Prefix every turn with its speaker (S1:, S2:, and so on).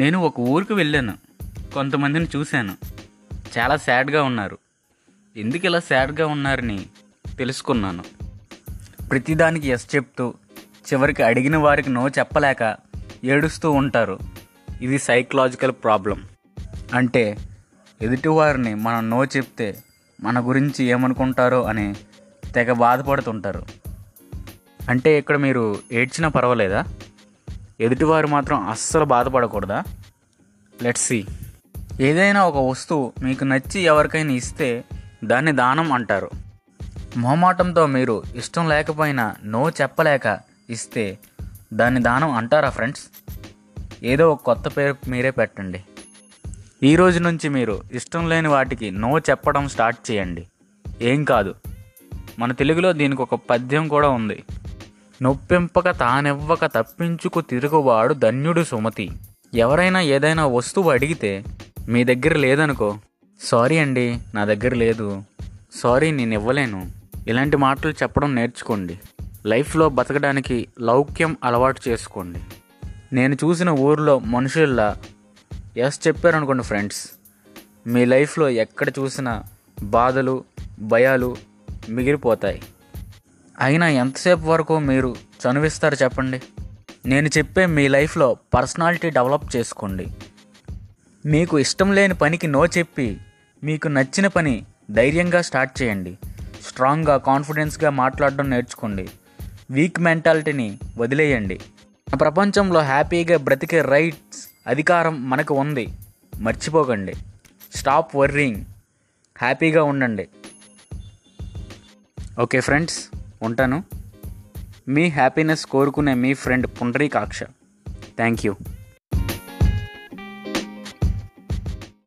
S1: నేను ఒక ఊరికి వెళ్ళాను. కొంతమందిని చూశాను. చాలా సాడ్గా ఉన్నారు. ఎందుకు ఇలా సాడ్గా ఉన్నారని తెలుసుకున్నాను. ప్రతిదానికి ఎస్ చెప్తూ చివరికి అడిగిన వారికి నో చెప్పలేక ఏడుస్తూ ఉంటారు. ఇది సైకలాజికల్ ప్రాబ్లం అంటే ఎదుటివారిని మనం నో చెప్తే మన గురించి ఏమనుకుంటారో అని తెగ బాధపడుతుంటారు. అంటే ఇక్కడ మీరు ఏడ్చినా పర్వాలేదా? ఎదుటివారు మాత్రం అస్సలు బాధపడకూడదా? లెట్స్ సి ఏదైనా ఒక వస్తువు మీకు నచ్చి ఎవరికైనా ఇస్తే దాన్ని దానం అంటారు. మొహమాటంతో మీరు ఇష్టం లేకపోయినా నో చెప్పలేక ఇస్తే దాన్ని దానం అంటారా ఫ్రెండ్స్ ఏదో ఒక కొత్త పేరు మీరే పెట్టండి. ఈ రోజు నుంచి మీరు ఇష్టం లేని వాటికి నో చెప్పడం స్టార్ట్ చేయండి. ఏం కాదు. మన తెలుగులో దీనికి ఒక పద్యం కూడా ఉంది. నొప్పింపక తానివ్వక తప్పించుకు తిరుగువాడు ధన్యుడు సుమతి. ఎవరైనా ఏదైనా వస్తువు అడిగితే మీ దగ్గర లేదనుకో సారీ అండి నా దగ్గర లేదు. సారీ నేను ఇవ్వలేను ఇలాంటి మాటలు చెప్పడం నేర్చుకోండి. లైఫ్లో బతకడానికి లౌక్యం అలవాటు చేసుకోండి. నేను చూసిన ఊర్లో మనుషుల్లా ఎస్ చెప్పారనుకోండి ఫ్రెండ్స్. మీ లైఫ్లో ఎక్కడ చూసినా బాధలు భయాలు మిగిలిపోతాయి. అయినా ఎంతసేపు వరకు మీరు చనువిస్తారు చెప్పండి? నేను చెప్పే మీ లైఫ్లో పర్సనాలిటీ డెవలప్ చేసుకోండి. మీకు ఇష్టం లేని పనికి నో చెప్పి మీకు నచ్చిన పని ధైర్యంగా స్టార్ట్ చేయండి. స్ట్రాంగ్గా కాన్ఫిడెన్స్గా మాట్లాడడం నేర్చుకోండి. వీక్ మెంటాలిటీని వదిలేయండి. ప్రపంచంలో హ్యాపీగా బ్రతికే రైట్స్ అధికారం మనకు ఉంది. మర్చిపోకండి. స్టాప్ వర్రింగ్ హ్యాపీగా ఉండండి. Okay friends. ఉంటాను. మీ హ్యాపీనెస్ కోరుకునే మీ ఫ్రెండ్ పుండరీకాక్ష. Thank you.